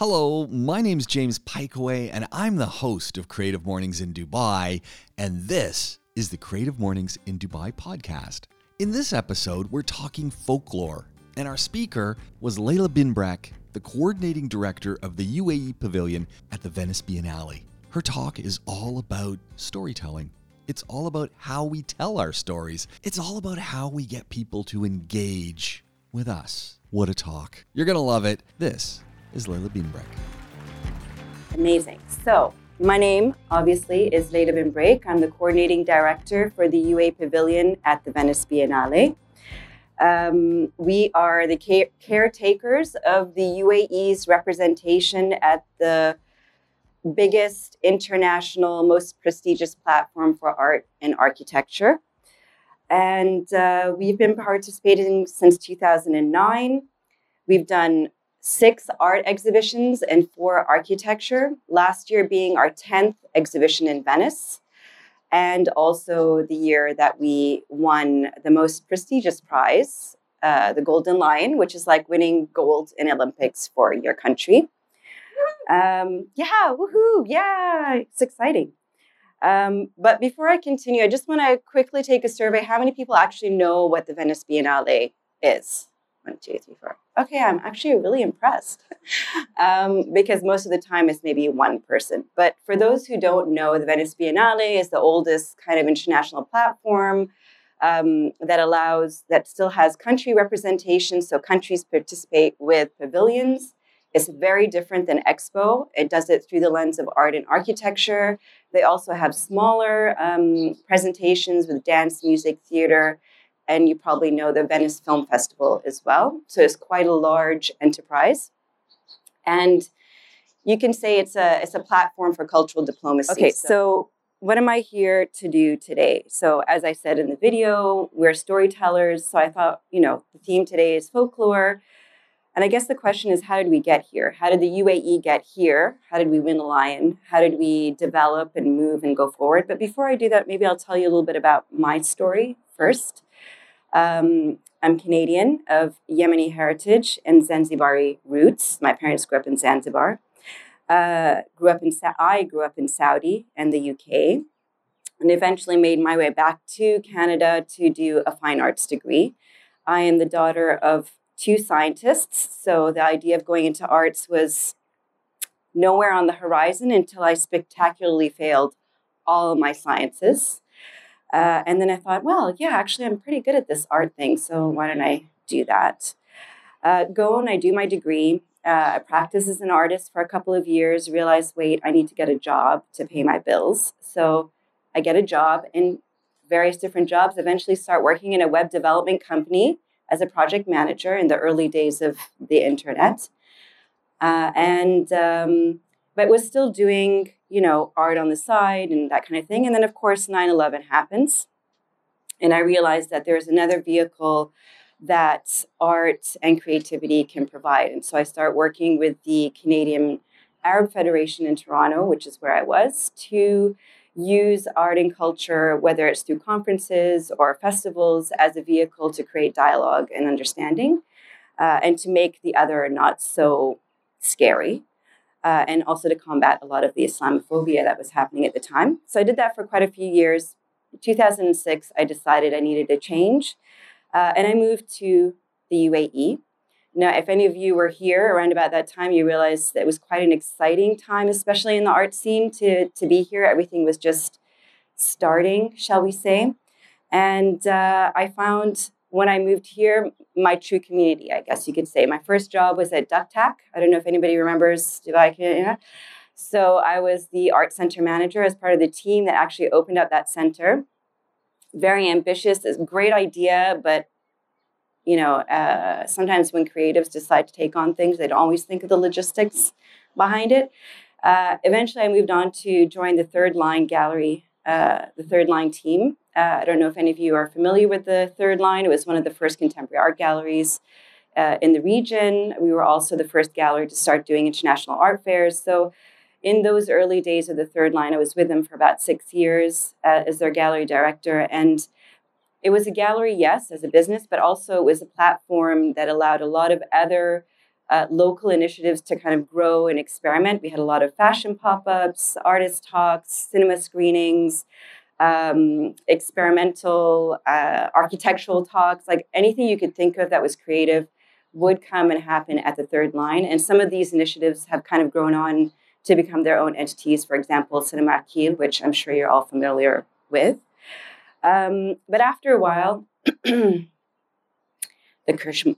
Hello, my name's James Pikeway, and I'm the host of Creative Mornings in Dubai, and this is the Creative Mornings in Dubai podcast. In this episode, we're talking folklore, and our speaker was Layla Binbrek, the coordinating director of the UAE Pavilion at the Venice Biennale. Her talk is all about storytelling. It's all about how we tell our stories. It's all about how we get people to engage with us. What a talk. You're going to love it. This is Layla Binbrek. Amazing. So, my name, obviously, is Layla Binbrek. I'm the coordinating director for the UA Pavilion at the Venice Biennale. Um, we are the care- caretakers of the UAE's representation at the biggest international, most prestigious platform for art and architecture. And uh, we've been participating since 2009. We've done six art exhibitions and four architecture, last year being our 10th exhibition in Venice, and also the year that we won the most prestigious prize, uh, the Golden Lion, which is like winning gold in Olympics for your country. Um, yeah, woohoo, yeah, it's exciting. Um, but before I continue, I just want to quickly take a survey. How many people actually know what the Venice Biennale is? One, two, three, four. Okay, I'm actually really impressed um, because most of the time it's maybe one person. But for those who don't know, the Venice Biennale is the oldest kind of international platform um, that allows, that still has country representation. So countries participate with pavilions. It's very different than Expo. It does it through the lens of art and architecture. They also have smaller um, presentations with dance, music, theater, and you probably know the Venice Film Festival as well. So it's quite a large enterprise. And you can say it's a it's a platform for cultural diplomacy. Okay, so, so what am I here to do today? So as I said in the video, we're storytellers. So I thought, you know, the theme today is folklore. And I guess the question is, how did we get here? How did the UAE get here? How did we win a lion? How did we develop and move and go forward? But before I do that, maybe I'll tell you a little bit about my story first. Um, I'm Canadian of Yemeni heritage and Zanzibari roots. My parents grew up in Zanzibar. Uh, grew up in Sa- I grew up in Saudi and the UK, and eventually made my way back to Canada to do a fine arts degree. I am the daughter of two scientists, so the idea of going into arts was nowhere on the horizon until I spectacularly failed all my sciences. Uh, and then I thought, well, yeah, actually, I'm pretty good at this art thing, so why don't I do that? Uh, go and I do my degree. Uh, I practice as an artist for a couple of years, realize, wait, I need to get a job to pay my bills. So I get a job in various different jobs, eventually start working in a web development company as a project manager in the early days of the internet. Uh, and um, but was still doing you know art on the side and that kind of thing. And then of course 9-11 happens. And i realized that there's another vehicle that art and creativity can provide. And so i start working with the canadian arab federation in toronto which is where i was to use art and culture whether it's through conferences or festivals as a vehicle to create dialogue and understanding uh, and to make the other not so scary uh, and also to combat a lot of the Islamophobia that was happening at the time. So I did that for quite a few years. In 2006, I decided I needed a change, uh, and I moved to the UAE. Now, if any of you were here around about that time, you realize that it was quite an exciting time, especially in the art scene, to, to be here. Everything was just starting, shall we say. And uh, I found when I moved here, my true community, I guess you could say. My first job was at DUCTAC. I don't know if anybody remembers Dubai. So I was the art center manager as part of the team that actually opened up that center. Very ambitious, it's a great idea, but you know, uh, sometimes when creatives decide to take on things, they don't always think of the logistics behind it. Uh, eventually, I moved on to join the Third Line Gallery, uh, the Third Line team, uh, I don't know if any of you are familiar with the Third Line. It was one of the first contemporary art galleries uh, in the region. We were also the first gallery to start doing international art fairs. So, in those early days of the Third Line, I was with them for about six years uh, as their gallery director. And it was a gallery, yes, as a business, but also it was a platform that allowed a lot of other uh, local initiatives to kind of grow and experiment. We had a lot of fashion pop ups, artist talks, cinema screenings, um, experimental uh, architectural talks, like anything you could think of that was creative would come and happen at the third line. And some of these initiatives have kind of grown on to become their own entities. For example, Cinema Akil, which I'm sure you're all familiar with. Um, but after a while, the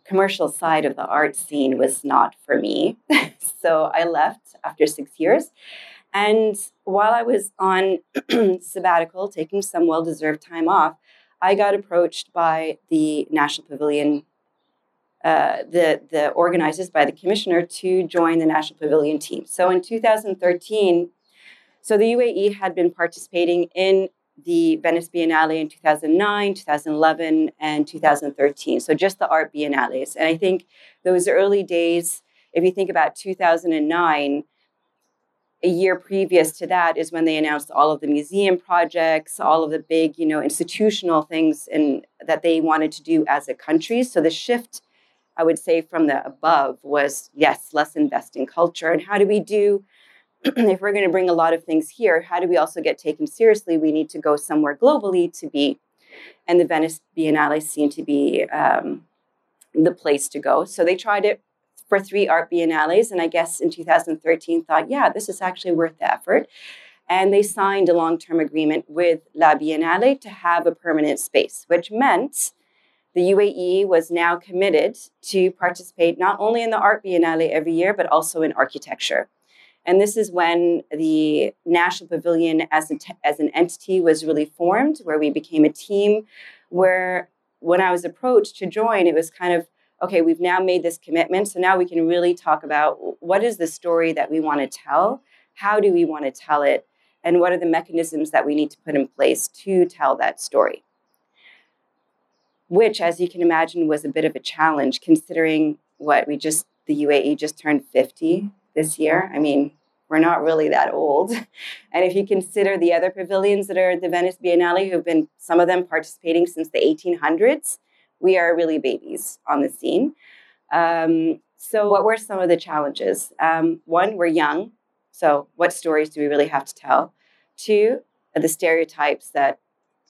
commercial side of the art scene was not for me. so I left after six years. And while I was on sabbatical, taking some well deserved time off, I got approached by the National Pavilion, uh, the, the organizers, by the commissioner to join the National Pavilion team. So in 2013, so the UAE had been participating in the Venice Biennale in 2009, 2011, and 2013. So just the art biennales. And I think those early days, if you think about 2009, a year previous to that is when they announced all of the museum projects, all of the big, you know, institutional things and that they wanted to do as a country. So the shift, I would say, from the above was yes, let's invest in culture. And how do we do if we're going to bring a lot of things here, how do we also get taken seriously? We need to go somewhere globally to be, and the Venice Biennale seemed to be um, the place to go. So they tried it for three art biennales, and I guess in 2013 thought, yeah, this is actually worth the effort. And they signed a long term agreement with La Biennale to have a permanent space, which meant the UAE was now committed to participate not only in the art biennale every year, but also in architecture. And this is when the National Pavilion as, a t- as an entity was really formed, where we became a team. Where when I was approached to join, it was kind of okay, we've now made this commitment. So now we can really talk about what is the story that we want to tell? How do we want to tell it? And what are the mechanisms that we need to put in place to tell that story? Which, as you can imagine, was a bit of a challenge considering what we just, the UAE just turned 50 this year. I mean, we're not really that old. And if you consider the other pavilions that are at the Venice Biennale, who've been some of them participating since the 1800s, we are really babies on the scene. Um, so, what were some of the challenges? Um, one, we're young. So, what stories do we really have to tell? Two, the stereotypes that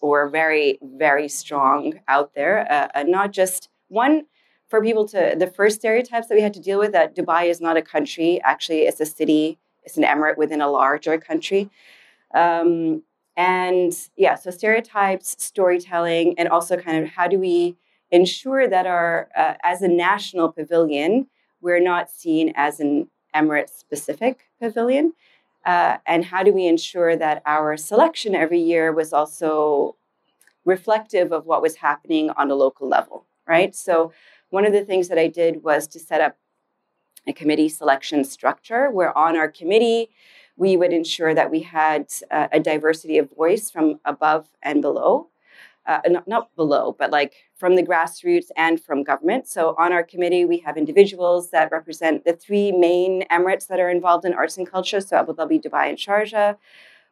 were very, very strong out there. Uh, not just one, for people to the first stereotypes that we had to deal with that Dubai is not a country. Actually, it's a city. It's an emirate within a larger country. Um, and yeah, so stereotypes, storytelling, and also kind of how do we ensure that our uh, as a national pavilion, we're not seen as an emirate specific pavilion. Uh, and how do we ensure that our selection every year was also reflective of what was happening on a local level, right? So one of the things that I did was to set up a committee selection structure where on our committee, we would ensure that we had uh, a diversity of voice from above and below. Uh, not, not, below, but like from the grassroots and from government. So on our committee, we have individuals that represent the three main emirates that are involved in arts and culture. So Abu Dhabi, Dubai, and Sharjah.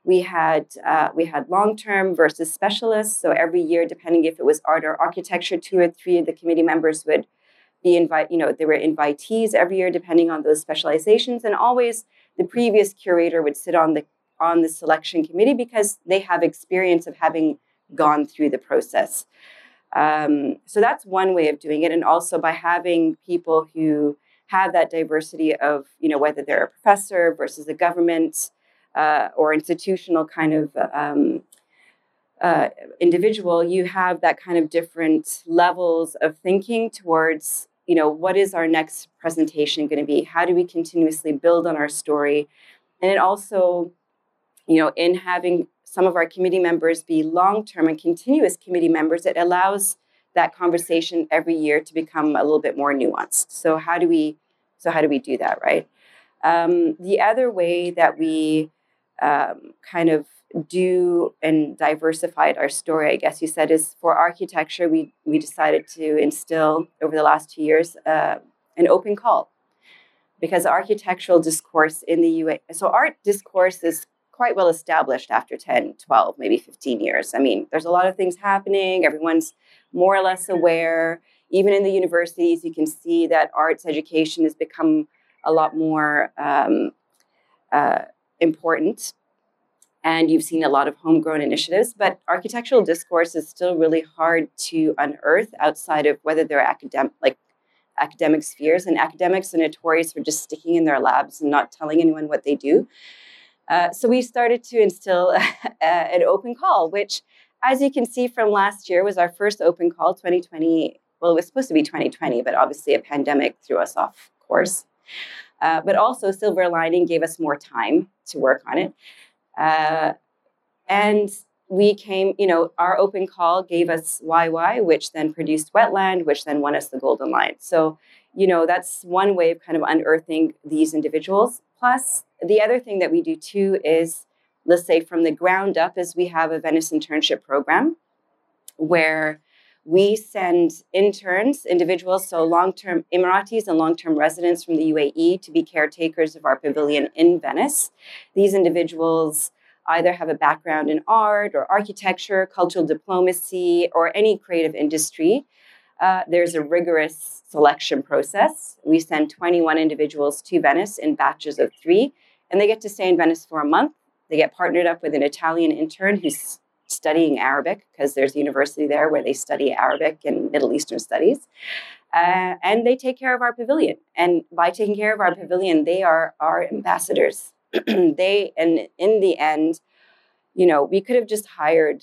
We had uh, we had long term versus specialists. So every year, depending if it was art or architecture, two or three of the committee members would be invite. You know, there were invitees every year, depending on those specializations, and always the previous curator would sit on the on the selection committee because they have experience of having gone through the process. Um, so that's one way of doing it, and also by having people who have that diversity of, you know, whether they're a professor versus a government uh, or institutional kind of um, uh, individual, you have that kind of different levels of thinking towards, you know, what is our next presentation going to be? How do we continuously build on our story? And it also, you know, in having some of our committee members be long term and continuous committee members, it allows that conversation every year to become a little bit more nuanced. So how do we so how do we do that, right? Um, the other way that we um, kind of do and diversified our story, I guess you said, is for architecture. We we decided to instill over the last two years uh, an open call because architectural discourse in the UA. So art discourse is quite well established after 10, 12, maybe 15 years. I mean, there's a lot of things happening. Everyone's more or less aware. even in the universities, you can see that arts education has become a lot more um, uh, important. And you've seen a lot of homegrown initiatives, but architectural discourse is still really hard to unearth outside of whether they're academic, like academic spheres. And academics are notorious for just sticking in their labs and not telling anyone what they do. Uh, so we started to instill an open call, which, as you can see from last year, was our first open call, 2020. Well, it was supposed to be 2020, but obviously a pandemic threw us off course. Uh, but also, Silver Lining gave us more time to work on it. Uh, and we came, you know, our open call gave us YY, which then produced Wetland, which then won us the Golden Lion. So, you know, that's one way of kind of unearthing these individuals. Plus, the other thing that we do too is, let's say from the ground up, is we have a Venice internship program where we send interns, individuals, so long term Emiratis and long term residents from the UAE to be caretakers of our pavilion in Venice. These individuals either have a background in art or architecture, cultural diplomacy, or any creative industry. Uh, there's a rigorous selection process. We send 21 individuals to Venice in batches of three, and they get to stay in Venice for a month. They get partnered up with an Italian intern who's studying Arabic because there's a university there where they study Arabic and Middle Eastern studies. Uh, and they take care of our pavilion. And by taking care of our pavilion, they are our ambassadors. they, and in the end, you know, we could have just hired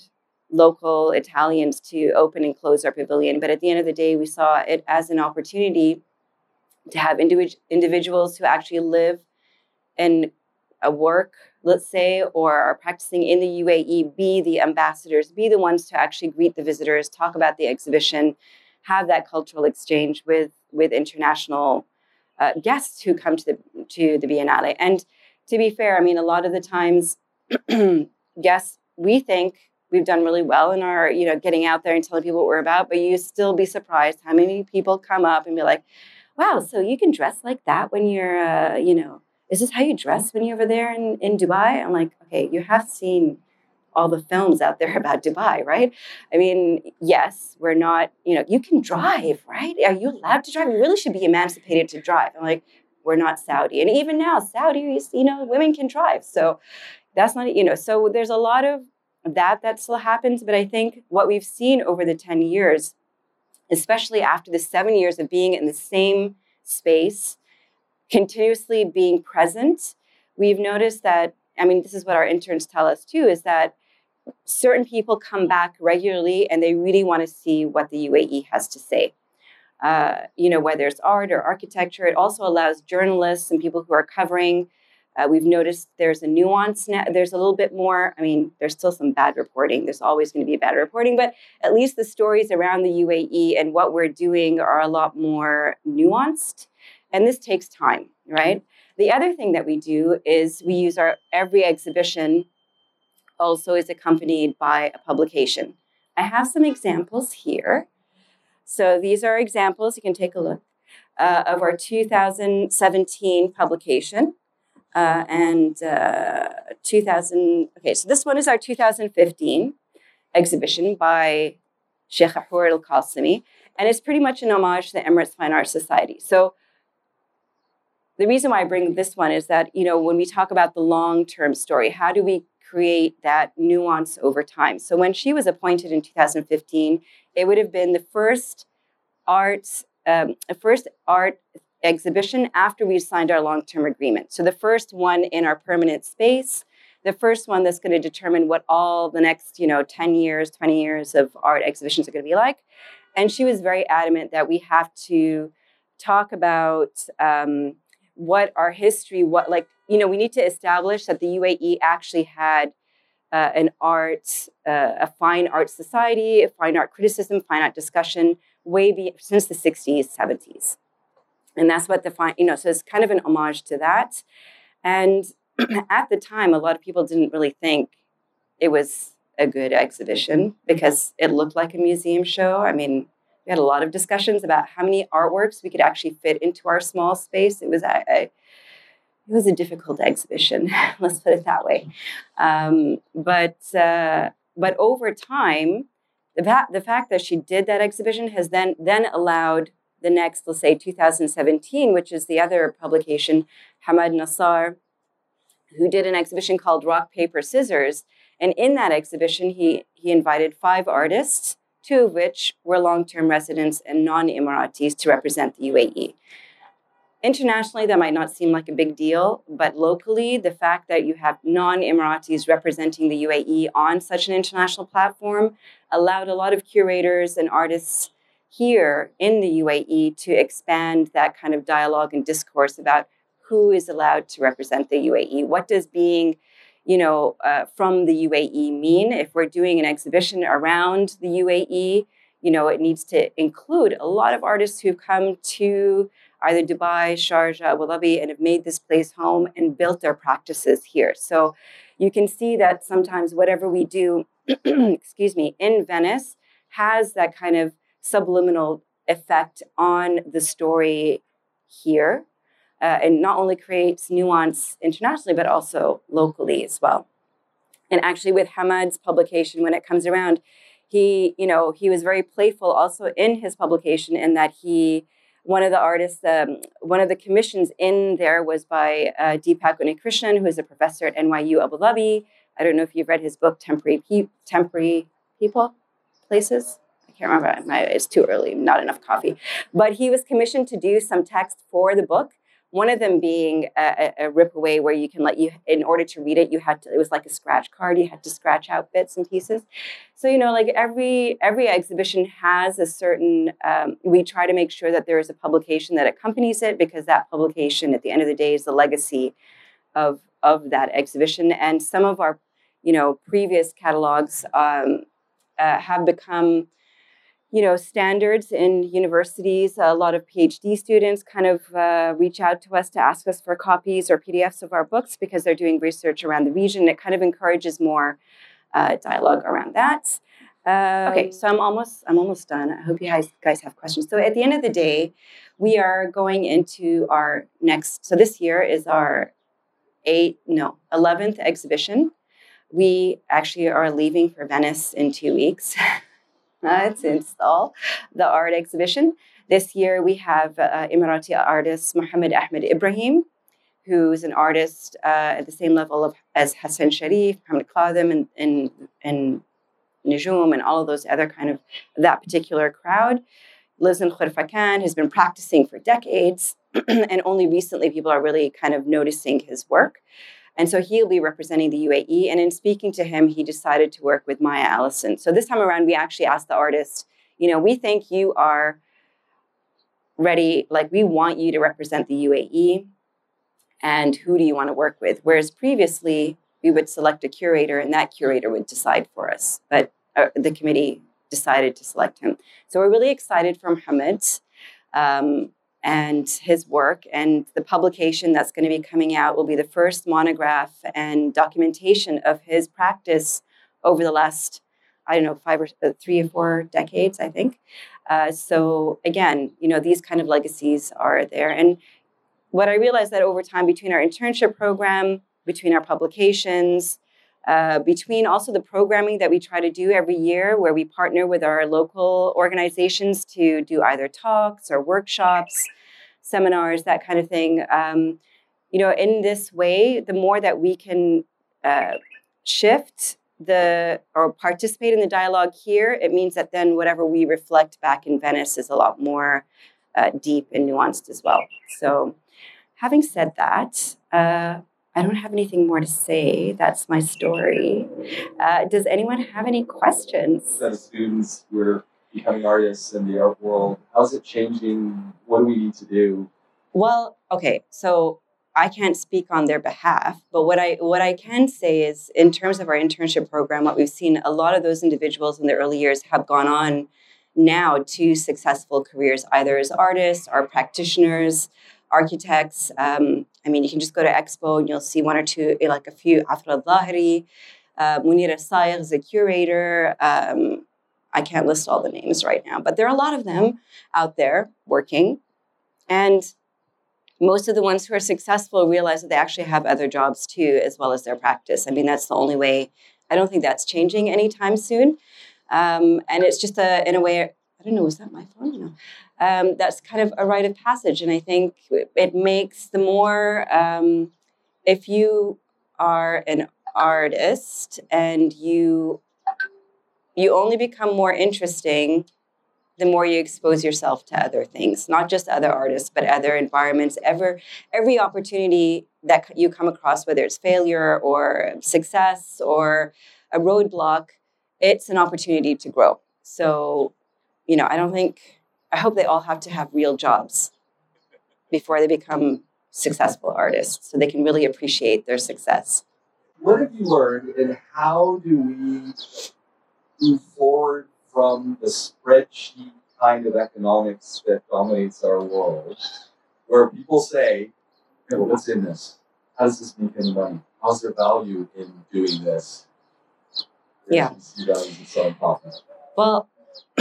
local Italians to open and close our pavilion. But at the end of the day, we saw it as an opportunity to have individ- individuals who actually live and uh, work let's say, or are practicing in the UAE be the ambassadors, be the ones to actually greet the visitors, talk about the exhibition, have that cultural exchange with with international uh, guests who come to the to the Biennale. And to be fair, I mean, a lot of the times, guests we think we've done really well in our you know getting out there and telling people what we're about, but you still be surprised how many people come up and be like, "Wow, so you can dress like that when you're uh, you know." is this how you dress when you're over there in, in Dubai? I'm like, okay, you have seen all the films out there about Dubai, right? I mean, yes, we're not, you know, you can drive, right? Are you allowed to drive? You really should be emancipated to drive. I'm like, we're not Saudi. And even now, Saudi, you know, women can drive. So that's not, you know, so there's a lot of that that still happens. But I think what we've seen over the 10 years, especially after the seven years of being in the same space, continuously being present, we've noticed that, I mean, this is what our interns tell us too, is that certain people come back regularly and they really want to see what the UAE has to say. Uh, you know, whether it's art or architecture, it also allows journalists and people who are covering. Uh, we've noticed there's a nuance now. There's a little bit more. I mean, there's still some bad reporting. There's always going to be bad reporting, but at least the stories around the UAE and what we're doing are a lot more nuanced. And this takes time, right? The other thing that we do is we use our every exhibition also is accompanied by a publication. I have some examples here. So these are examples, you can take a look, uh, of our 2017 publication. Uh, and uh, 2000, okay, so this one is our 2015 exhibition by Sheikha Hoor al Qasimi, and it's pretty much an homage to the Emirates Fine Arts Society. So the reason why I bring this one is that, you know, when we talk about the long term story, how do we create that nuance over time? So when she was appointed in 2015, it would have been the first art, um, first art exhibition after we signed our long term agreement. So the first one in our permanent space, the first one that's going to determine what all the next, you know, 10 years, 20 years of art exhibitions are going to be like. And she was very adamant that we have to talk about um, what our history, what like, you know, we need to establish that the UAE actually had uh, an art, uh, a fine art society, a fine art criticism, fine art discussion way be, since the 60s, 70s. And that's what the fine, you know, so it's kind of an homage to that. And at the time, a lot of people didn't really think it was a good exhibition because it looked like a museum show. I mean, we had a lot of discussions about how many artworks we could actually fit into our small space. It was a, a it was a difficult exhibition, let's put it that way. Um, but uh, but over time, the, fa- the fact that she did that exhibition has then then allowed the next, let's say 2017, which is the other publication, Hammad Nasar, who did an exhibition called Rock, Paper, Scissors. And in that exhibition, he, he invited five artists, two of which were long term residents and non Emiratis to represent the UAE. Internationally, that might not seem like a big deal, but locally, the fact that you have non Emiratis representing the UAE on such an international platform allowed a lot of curators and artists here in the UAE to expand that kind of dialogue and discourse about who is allowed to represent the UAE. What does being, you know, uh, from the UAE mean? If we're doing an exhibition around the UAE, you know, it needs to include a lot of artists who've come to either Dubai, Sharjah, Abu Dhabi, and have made this place home and built their practices here. So you can see that sometimes whatever we do, excuse me, in Venice has that kind of subliminal effect on the story here. Uh, and not only creates nuance internationally, but also locally as well. And actually, with Hammad's publication, when it comes around, he, you know, he was very playful also in his publication in that he one of the artists, um, one of the commissions in there was by uh, Deepak Unnikrishnan, who is a professor at NYU Abu Dhabi. I don't know if you've read his book, Temporary, Pe- Temporary People, Places. Can't remember. It's too early, not enough coffee. But he was commissioned to do some text for the book. One of them being a, a, rip away where you can let you, in order to read it, you had to, it was like a scratch card. You had to scratch out bits and pieces. So, you know, like every, every exhibition has a certain, um, we try to make sure that there is a publication that accompanies it because that publication at the end of the day is the legacy of, of that exhibition. And some of our, you know, previous catalogs um, uh, have become you know standards in universities. A lot of phd students kind of uh, reach out to us to ask us for copies or pdfs of our books because they're doing research around the region. It kind of encourages more uh, dialogue around that. Um, okay so i'm almost i'm almost done. I hope you guys guys have questions. So at the end of the day we are going into our next so this year is our eight no 11th exhibition. We actually are leaving for venice in two weeks uh, to install the art exhibition. This year we have uh, Emirati artist Mohammed Ahmed Ibrahim, who's an artist uh, at the same level of, as Hassan Sharif, Mohammed Kazem, and, and, and and all of those other kind of that particular crowd. Lives in Khorfakkan, has been practicing for decades, and only recently people are really kind of noticing his work. And so he'll be representing the UAE. And in speaking to him, he decided to work with Maya Allison. So this time around, we actually asked the artist, you know, we think you are ready, like we want you to represent the UAE. And who do you want to work with? Whereas previously, we would select a curator and that curator would decide for us. But uh, the committee decided to select him. So we're really excited for Mohammed. Um, and his work. And the publication that's going to be coming out will be the first monograph and documentation of his practice over the last, I don't know, five or uh, three or four decades, I think. Uh, so again, you know, these kind of legacies are there. And what I realized that over time, between our internship program, between our publications, uh, between also the programming that we try to do every year, where we partner with our local organizations to do either talks or workshops, seminars, that kind of thing. Um, you know, in this way, the more that we can uh, shift the or participate in the dialogue here, it means that then whatever we reflect back in Venice is a lot more uh, deep and nuanced as well. So, having said that, uh, I don't have anything more to say. That's my story. Uh, does anyone have any questions? As students, we're becoming artists in the art world. How's it changing? What do we need to do? Well, okay, so I can't speak on their behalf, but what I what I can say is, in terms of our internship program, what we've seen, a lot of those individuals in the early years have gone on now to successful careers, either as artists or practitioners, architects. Um, I mean, you can just go to Expo and you'll see one or two, like a few. Afra Zahiri, uh, Munira Sayegh is a curator. Um, I can't list all the names right now, but there are a lot of them out there working. And most of the ones who are successful realize that they actually have other jobs too, as well as their practice. I mean, that's the only way. I don't think that's changing anytime soon. Um, and it's just a, in a way, I don't know, is that my phone? No. Um, that's kind of a rite of passage. And I think it makes the more, um, if you are an artist and you you only become more interesting the more you expose yourself to other things not just other artists but other environments ever every opportunity that you come across whether it's failure or success or a roadblock it's an opportunity to grow so you know i don't think i hope they all have to have real jobs before they become successful artists so they can really appreciate their success what have you learned and how do we move forward from the spreadsheet kind of economics that dominates our world, where people say, hey, well, what's in this? How does this make any money? How's there value in doing this? Yeah. Well,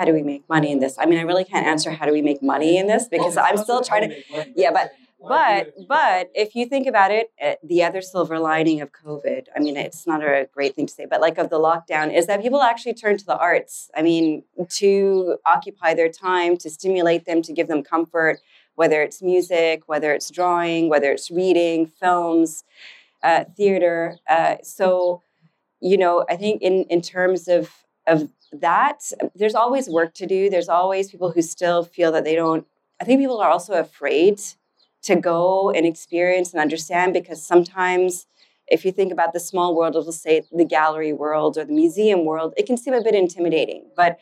how do we make money in this? I mean, I really can't answer how do we make money in this because well, I'm still trying to. Yeah, but but but if you think about it, eh, the other silver lining of COVID, I mean, it's not a great thing to say, but like of the lockdown, is that people actually turn to the arts. I mean, to occupy their time, to stimulate them, to give them comfort, whether it's music, whether it's drawing, whether it's reading, films, uh, theater. Uh, so, you know, I think in in terms of of that, there's always work to do. There's always people who still feel that they don't. I think people are also afraid to go and experience and understand because sometimes if you think about the small world of let's say the gallery world or the museum world it can seem a bit intimidating but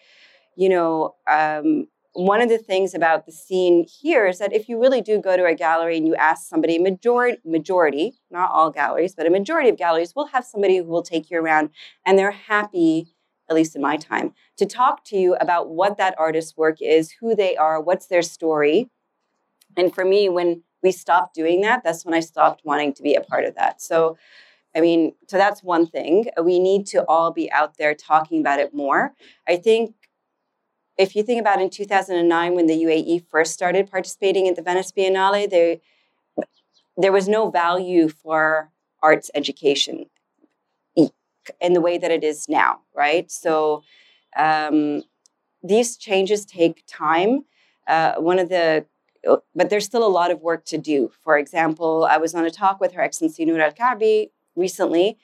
you know um, one of the things about the scene here is that if you really do go to a gallery and you ask somebody majority majority not all galleries but a majority of galleries will have somebody who will take you around and they're happy at least in my time to talk to you about what that artist's work is who they are what's their story and for me when we stopped doing that, that's when I stopped wanting to be a part of that. So, I mean, so that's one thing. We need to all be out there talking about it more. I think if you think about in 2009 when the UAE first started participating in the Venice Biennale, there there was no value for arts education in the way that it is now, right? So um, these changes take time. Uh, one of the uh, but there's still a lot of work to do. For example, I was on a talk with Her Excellency Noor Al Kaabi recently,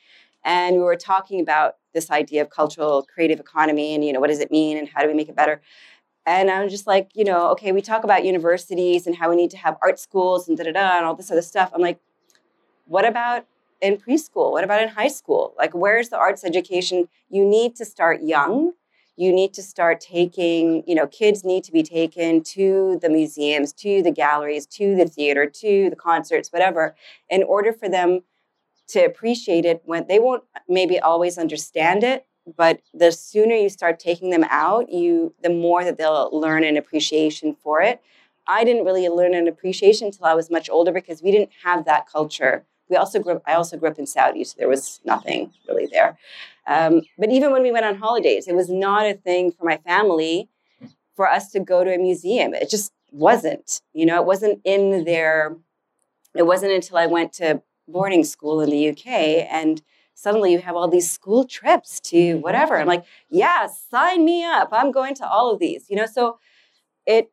and we were talking about this idea of cultural creative economy and you know what does it mean and how do we make it better. And I'm just like, you know, okay, we talk about universities and how we need to have art schools and da da da and all this other stuff. I'm like, what about in preschool? What about in high school? Like, where's the arts education? You need to start young you need to start taking, you know, kids need to be taken to the museums, to the galleries, to the theater, to the concerts, whatever, in order for them to appreciate it when they won't maybe always understand it but the sooner you start taking them out you the more that they'll learn an appreciation for it i didn't really learn an appreciation until i was much older because we didn't have that culture we also grew up, I also grew up in Saudi, so there was nothing really there. Um, but even when we went on holidays, it was not a thing for my family for us to go to a museum. It just wasn't, you know, it wasn't in their, it wasn't until I went to boarding school in the UK and suddenly you have all these school trips to whatever. I'm like, yeah, sign me up. I'm going to all of these, you know, so it,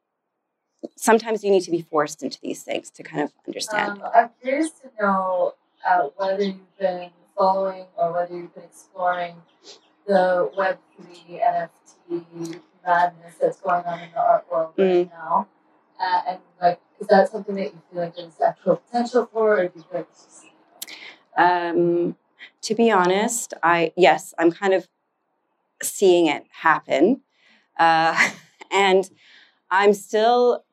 sometimes you need to be forced into these things to kind of understand. Um, I'm curious to know uh, whether you've been following or whether you've been exploring the Web3 NFT madness that's going on in the art world right mm. now. Uh, and like, is that something that you feel like there's actual potential for, or do you feel like it's just? Um, to be honest, I yes, I'm kind of seeing it happen, uh, and I'm still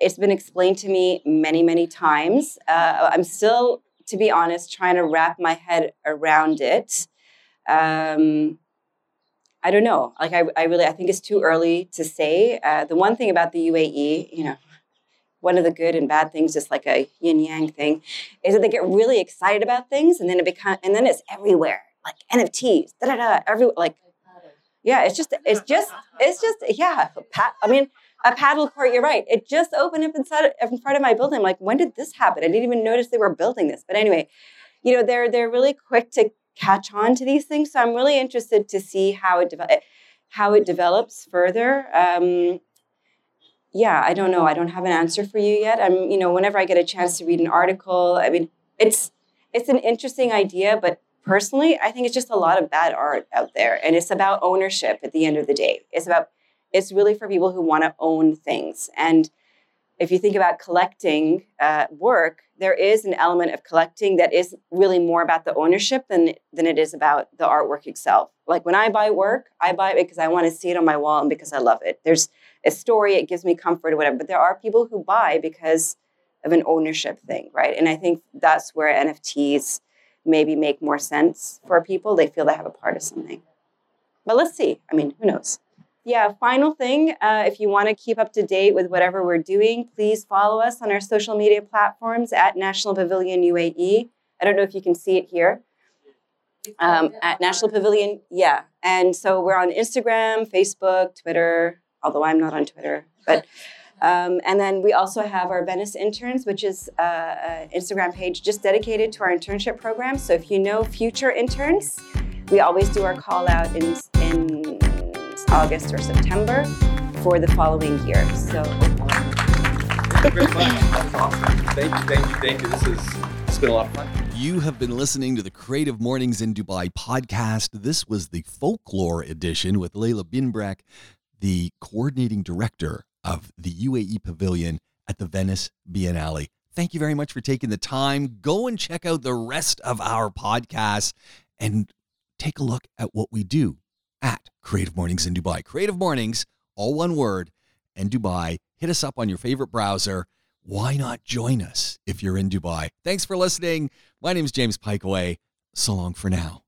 it's been explained to me many, many times. Uh, I'm still, to be honest, trying to wrap my head around it. Um, I don't know. Like, I, I really, I think it's too early to say. Uh, the one thing about the UAE, you know, one of the good and bad things, just like a yin yang thing, is that they get really excited about things, and then it becomes, and then it's everywhere, like NFTs, da da da, every like, yeah, it's just, it's just, it's just, yeah. Pat, I mean, a paddle court, you're right. It just opened up inside in front of my building. I'm like, when did this happen? I didn't even notice they were building this. But anyway, you know, they're they're really quick to catch on to these things. So I'm really interested to see how it develops how it develops further. Um, yeah, I don't know. I don't have an answer for you yet. I'm, you know, whenever I get a chance to read an article, I mean, it's it's an interesting idea, but personally, I think it's just a lot of bad art out there, and it's about ownership at the end of the day. It's about it's really for people who want to own things. And if you think about collecting uh, work, there is an element of collecting that is really more about the ownership than than it is about the artwork itself. Like when I buy work, I buy it because I want to see it on my wall and because I love it. There's a story, it gives me comfort or whatever. But there are people who buy because of an ownership thing, right? And I think that's where NFTs maybe make more sense for people. They feel they have a part of something. But let's see. I mean, who knows? Yeah, final thing uh, if you want to keep up to date with whatever we're doing, please follow us on our social media platforms at National Pavilion UAE. I don't know if you can see it here. Um, at National Pavilion, yeah. And so we're on Instagram, Facebook, Twitter, although I'm not on Twitter. But um, and then we also have our Venice Interns, which is uh, an Instagram page just dedicated to our internship program. So if you know future interns, we always do our call out in, in August or September for the following year. So. Thank you, thank you, thank you. This is it's been a lot of fun. You have been listening to the Creative Mornings in Dubai podcast. This was the folklore edition with Layla Binbrek, the coordinating director of the UAE Pavilion at the Venice Biennale. Thank you very much for taking the time. Go and check out the rest of our podcasts and take a look at what we do at Creative Mornings in Dubai. Creative Mornings, all one word, and Dubai. Hit us up on your favorite browser. Why not join us if you're in Dubai? Thanks for listening. My name is James Pikeway. So long for now.